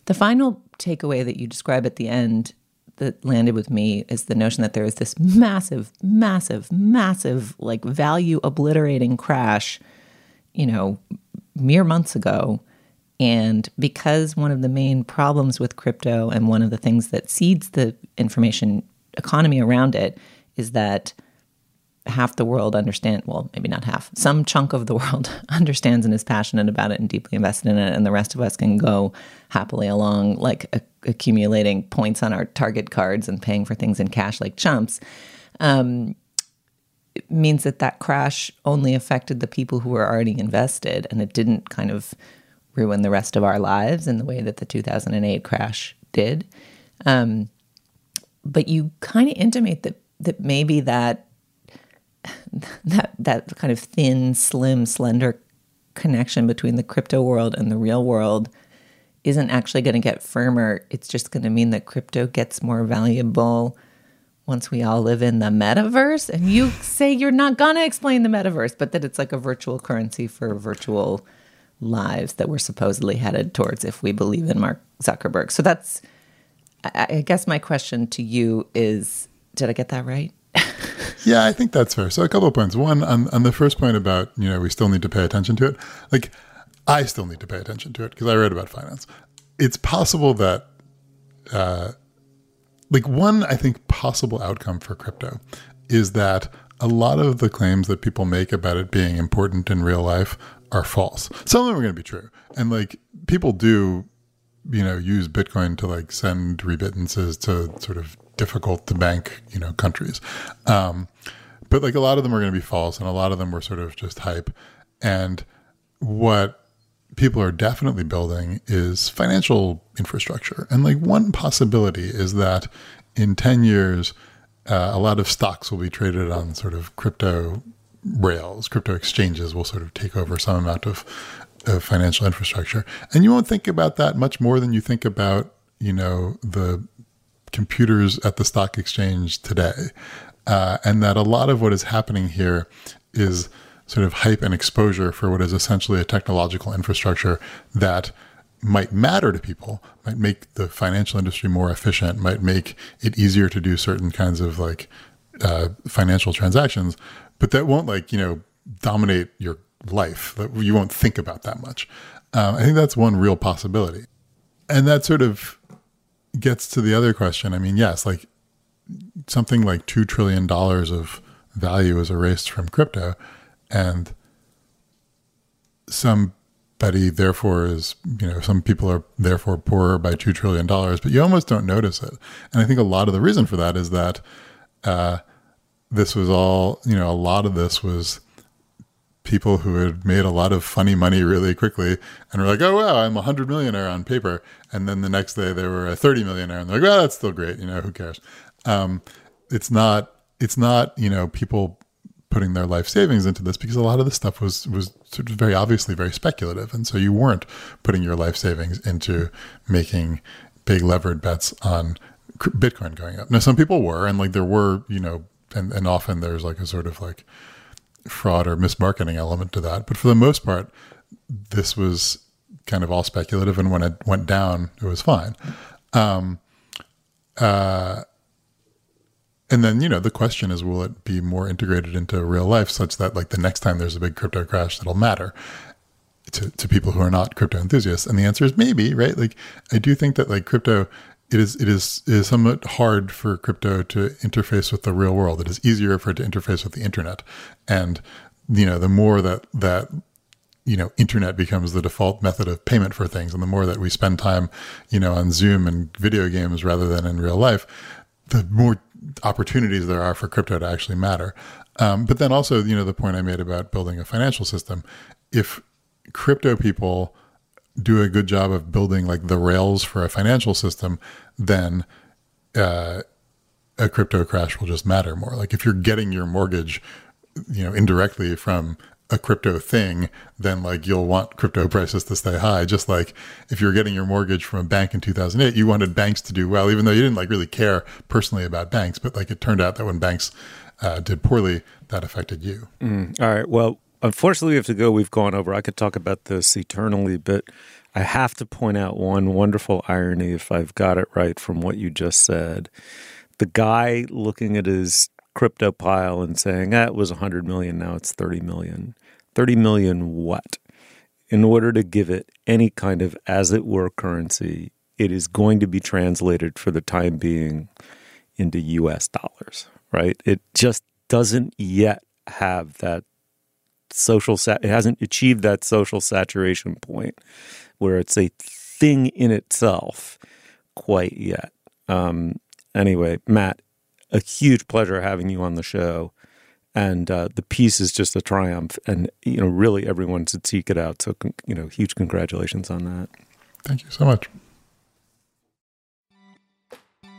The final takeaway that you describe at the end that landed with me is the notion that there is this massive, massive, massive, like value obliterating crash, you know, mere months ago. And because one of the main problems with crypto and one of the things that seeds the information economy around it is that half the world understand well maybe not half some chunk of the world [laughs] understands and is passionate about it and deeply invested in it and the rest of us can go happily along like a- accumulating points on our target cards and paying for things in cash like chumps um, means that that crash only affected the people who were already invested and it didn't kind of ruin the rest of our lives in the way that the 2008 crash did. Um, but you kind of intimate that that maybe that [laughs] that that kind of thin, slim, slender connection between the crypto world and the real world isn't actually going to get firmer. It's just going to mean that crypto gets more valuable once we all live in the metaverse. And you say you're not going to explain the metaverse, but that it's like a virtual currency for virtual lives that we're supposedly headed towards if we believe in Mark Zuckerberg. So that's I I guess my question to you is did I get that right? Yeah, I think that's fair. So a couple of points. One on, on the first point about, you know, we still need to pay attention to it. Like I still need to pay attention to it because I read about finance. It's possible that uh like one I think possible outcome for crypto is that a lot of the claims that people make about it being important in real life are false. Some of them are going to be true. And like people do you know use bitcoin to like send remittances to sort of difficult to bank you know countries. Um, but like a lot of them are going to be false and a lot of them were sort of just hype. And what people are definitely building is financial infrastructure. And like one possibility is that in 10 years uh, a lot of stocks will be traded on sort of crypto rails. Crypto exchanges will sort of take over some amount of of financial infrastructure. And you won't think about that much more than you think about, you know, the computers at the stock exchange today. Uh, and that a lot of what is happening here is sort of hype and exposure for what is essentially a technological infrastructure that might matter to people, might make the financial industry more efficient, might make it easier to do certain kinds of like uh, financial transactions, but that won't like, you know, dominate your life. That You won't think about that much. Um, I think that's one real possibility. And that sort of gets to the other question. I mean, yes, like something like $2 trillion of value is erased from crypto. And somebody, therefore, is, you know, some people are therefore poorer by $2 trillion, but you almost don't notice it. And I think a lot of the reason for that is that uh, this was all, you know, a lot of this was people who had made a lot of funny money really quickly and were like, oh, wow, I'm a 100 millionaire on paper. And then the next day they were a 30 millionaire and they're like, well, that's still great. You know, who cares? Um, it's not, it's not, you know, people putting their life savings into this because a lot of this stuff was, was sort of very obviously very speculative. And so you weren't putting your life savings into making big levered bets on Bitcoin going up. Now, some people were, and like there were, you know, and, and often there's like a sort of like, fraud or mismarketing element to that. But for the most part, this was kind of all speculative. And when it went down, it was fine. Um, uh, and then, you know, the question is, will it be more integrated into real life such that like the next time there's a big crypto crash, that'll matter to, to people who are not crypto enthusiasts? And the answer is maybe, right? Like, I do think that like crypto it is it is it is somewhat hard for crypto to interface with the real world. It is easier for it to interface with the internet, and you know the more that that you know internet becomes the default method of payment for things, and the more that we spend time you know on Zoom and video games rather than in real life, the more opportunities there are for crypto to actually matter. Um, but then also you know the point I made about building a financial system, if crypto people do a good job of building like the rails for a financial system, then uh, a crypto crash will just matter more. Like if you're getting your mortgage, you know, indirectly from a crypto thing, then like you'll want crypto prices to stay high. Just like if you're getting your mortgage from a bank in 2008, you wanted banks to do well, even though you didn't like really care personally about banks. But like it turned out that when banks uh, did poorly, that affected you. Mm. All right. Well, unfortunately, we have to go. We've gone over. I could talk about this eternally, but I have to point out one wonderful irony, if I've got it right from what you just said. The guy looking at his crypto pile and saying, that ah, was 100 million, now it's 30 million. 30 million what? In order to give it any kind of as it were currency, it is going to be translated for the time being into US dollars, right? It just doesn't yet have that social sat it hasn't achieved that social saturation point where it's a thing in itself quite yet. Um, anyway, Matt, a huge pleasure having you on the show. And uh, the piece is just a triumph. And, you know, really everyone should seek it out. So, you know, huge congratulations on that. Thank you so much.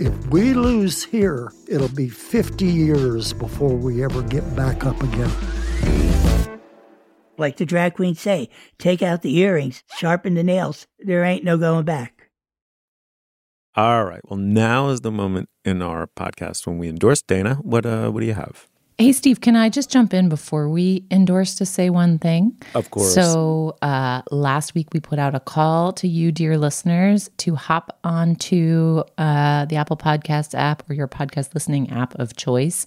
If we lose here, it'll be 50 years before we ever get back up again. Like the drag queens say, take out the earrings, sharpen the nails. There ain't no going back. All right. Well, now is the moment in our podcast when we endorse Dana. What uh what do you have? Hey, Steve, can I just jump in before we endorse to say one thing? Of course. So, uh, last week we put out a call to you, dear listeners, to hop onto uh, the Apple Podcast app or your podcast listening app of choice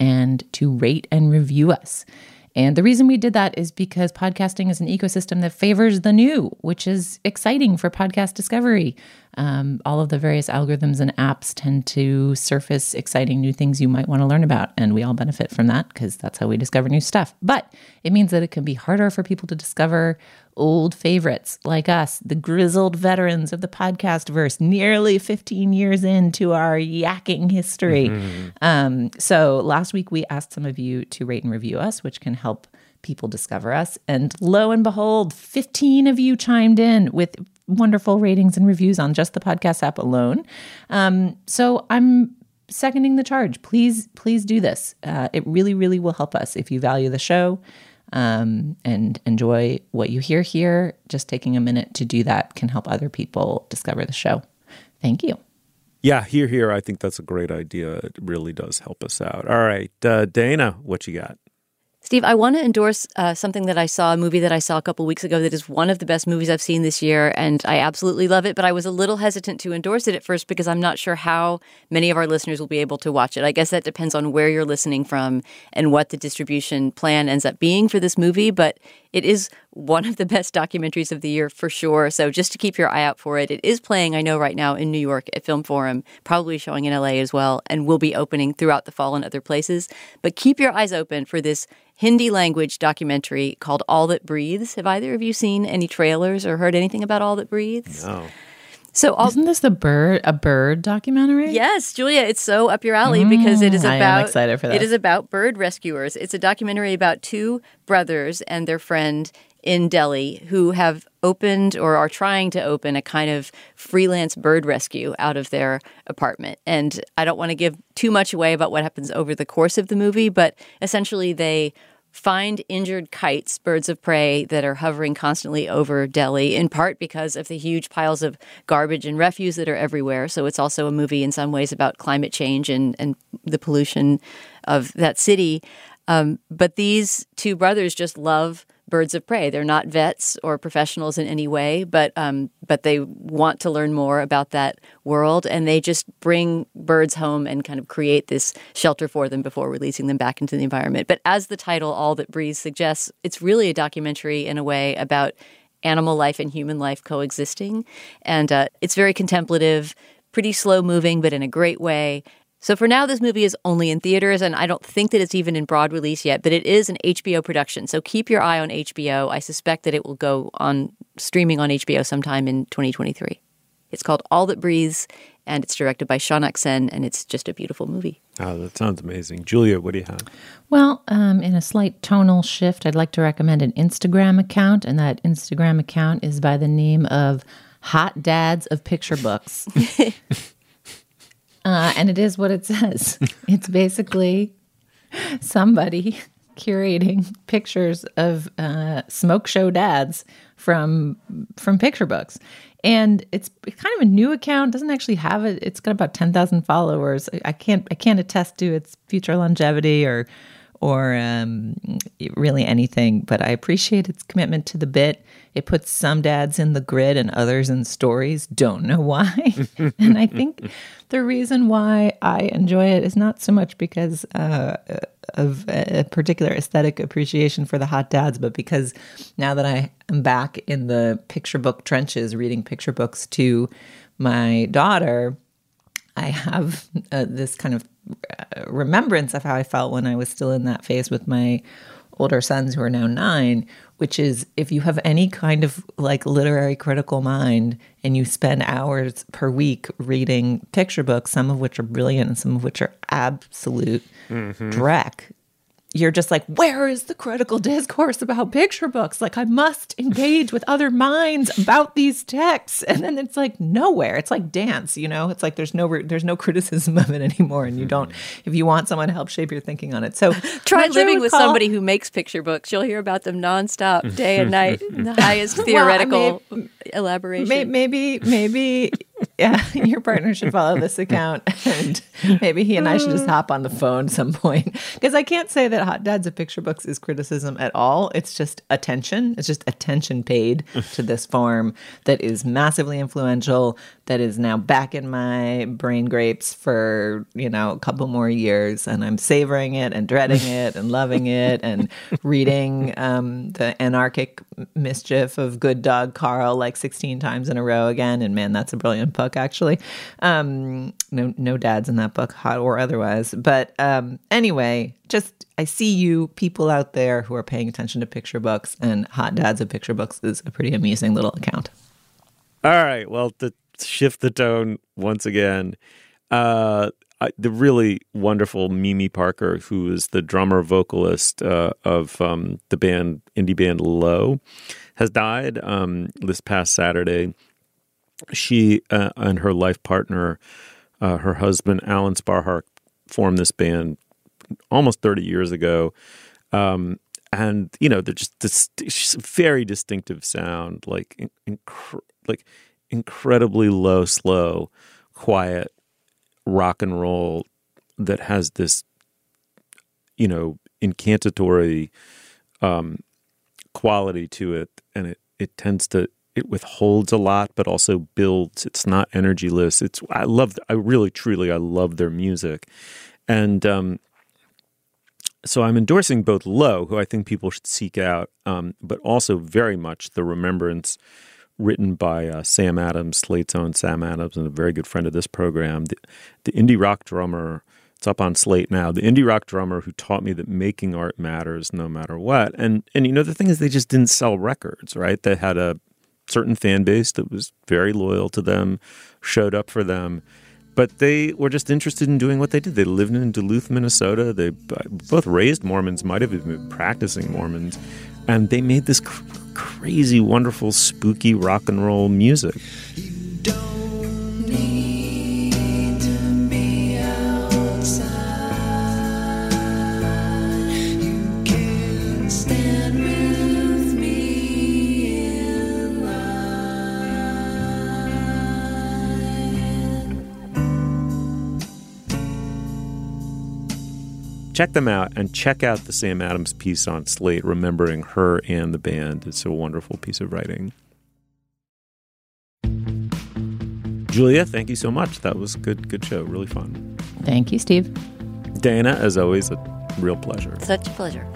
and to rate and review us. And the reason we did that is because podcasting is an ecosystem that favors the new, which is exciting for podcast discovery. Um, all of the various algorithms and apps tend to surface exciting new things you might want to learn about. And we all benefit from that because that's how we discover new stuff. But it means that it can be harder for people to discover old favorites like us, the grizzled veterans of the podcast verse, nearly 15 years into our yakking history. Um, so last week we asked some of you to rate and review us, which can help people discover us. And lo and behold, 15 of you chimed in with wonderful ratings and reviews on just the podcast app alone. Um, so I'm seconding the charge. Please, please do this. Uh, it really, really will help us if you value the show um, and enjoy what you hear here. Just taking a minute to do that can help other people discover the show. Thank you. Yeah, here, here. I think that's a great idea. It really does help us out. All right, uh, Dana, what you got? Steve, I want to endorse uh, something that I saw, a movie that I saw a couple weeks ago that is one of the best movies I've seen this year, and I absolutely love it. But I was a little hesitant to endorse it at first because I'm not sure how many of our listeners will be able to watch it. I guess that depends on where you're listening from and what the distribution plan ends up being for this movie. But it is one of the best documentaries of the year for sure. So just to keep your eye out for it, it is playing, I know, right now in New York at Film Forum, probably showing in LA as well, and will be opening throughout the fall in other places. But keep your eyes open for this Hindi language documentary called All That Breathes. Have either of you seen any trailers or heard anything about All That Breathes? No. So all, isn't this the bird a bird documentary? Yes, Julia, it's so up your alley because it is Mm, I about am excited for It this. is about bird rescuers. It's a documentary about two brothers and their friend in Delhi who have opened or are trying to open a kind of freelance bird rescue out of their apartment. And I don't want to give too much away about what happens over the course of the movie, but essentially they find injured kites, birds of prey that are hovering constantly over Delhi, in part because of the huge piles of garbage and refuse that are everywhere. So it's also a movie in some ways about climate change and, and the pollution of that city. Um, but these two brothers just love birds of prey. They're not vets or professionals in any way, but um, but they want to learn more about that world, and they just bring birds home and kind of create this shelter for them before releasing them back into the environment. But as the title "All That Breathes" suggests, it's really a documentary in a way about animal life and human life coexisting, and uh, it's very contemplative, pretty slow moving, but in a great way. So for now, this movie is only in theaters, and I don't think that it's even in broad release yet, but it is an HBO production. So keep your eye on HBO. I suspect that it will go on streaming on HBO sometime in 2023. It's called All That Breathes, and it's directed by Shaunak Sen, and it's just a beautiful movie. Oh, that sounds amazing. Julia, what do you have? Well, um, in a slight tonal shift, I'd like to recommend an Instagram account, and that Instagram account is by the name of Hot Dads of Picture Books. [laughs] uh, and it is what it [laughs] says. It's basically somebody curating pictures of uh, smoke show dads from from picture books. And it's kind of a new account. Doesn't actually have it. It's got about ten thousand followers. I can't I can't attest to its future longevity or or um, really anything, but I appreciate its commitment to the bit. It puts some dads in the grid and others in stories. Don't know why. [laughs] and I think the reason why I enjoy it is not so much because uh, of a particular aesthetic appreciation for the hot dads, but because now that I am back in the picture book trenches, reading picture books to my daughter, I have uh, this kind of uh, remembrance of how I felt when I was still in that phase with my older sons who are now nine, which is if you have any kind of like literary critical mind and you spend hours per week reading picture books, some of which are brilliant and some of which are absolute Mhm. dreck, you're just like, where is the critical discourse about picture books? Like, I must engage with other minds about these texts, and then it's like nowhere. It's like dance, you know. It's like there's no re- there's no criticism of it anymore, and you don't. Mm-hmm. If you want someone to help shape your thinking on it, so [laughs] Try much living with call- somebody who makes picture books. You'll hear about them nonstop, day and night, in [laughs] the highest theoretical elaboration. May- Maybe, maybe, yeah, [laughs] your partner should follow this [laughs] account, and maybe he and I should just hop on the phone some point. [laughs] Because I can't say that Hot Dads of Picture Books is criticism at all. It's just attention. It's just attention paid to this form that is massively influential. That is now back in my brain grapes for you know a couple more years, and I'm savoring it and dreading it and loving it and reading um, the anarchic mischief of Good Dog Carl like 16 times in a row again. And man, that's a brilliant book, actually. Um, no, no dads in that book, hot or otherwise. But um, anyway, just I see you people out there who are paying attention to picture books, and Hot Dads of Picture Books is a pretty amusing little account. All right. Well, to shift the tone once again, uh, I, the really wonderful Mimi Parker, who is the drummer vocalist uh, of um, the band indie band Low, has died um, this past Saturday. She uh, and her life partner, uh, her husband Alan Sparhawk, formed this band almost 30 years ago. Um, and you know they're just this very distinctive sound, like in, incre- like incredibly low, slow, quiet rock and roll that has this, you know, incantatory um, quality to it, and it it tends to it withholds a lot, but also builds. It's not energyless. It's I love. I really, truly, I love their music, and um, so I'm endorsing both Low, who I think people should seek out, um, but also very much the Remembrance, written by uh, Sam Adams, Slate's own Sam Adams, and a very good friend of this program. The, the indie rock drummer. It's up on Slate now. The indie rock drummer who taught me that making art matters no matter what. And and you know the thing is they just didn't sell records, right? They had a certain fan base that was very loyal to them, showed up for them but they were just interested in doing what they did. They lived in Duluth, Minnesota. They uh, both raised Mormons, might have been practicing Mormons, and they made this cr- crazy, wonderful, spooky rock and roll music. Check them out and check out the Sam Adams piece on Slate, remembering her and the band. It's a wonderful piece of writing. Julia, thank you so much. That was good, good show. Really fun. Thank you, Steve. Dana, as always, a real pleasure. Such a pleasure.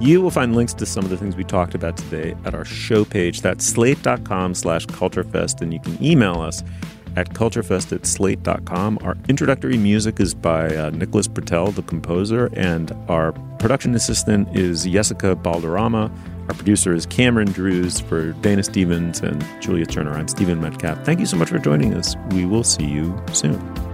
You will find links to some of the things we talked about today at our show page. That's slate.com slash culturefest, and you can email us at culturefest at slate.com. Our introductory music is by uh, Nicholas Britell, the composer, and our production assistant is Jessica Balderrama. Our producer is Cameron Drews for Dana Stevens and Julia Turner. I'm Stephen Metcalf. Thank you so much for joining us. We will see you soon.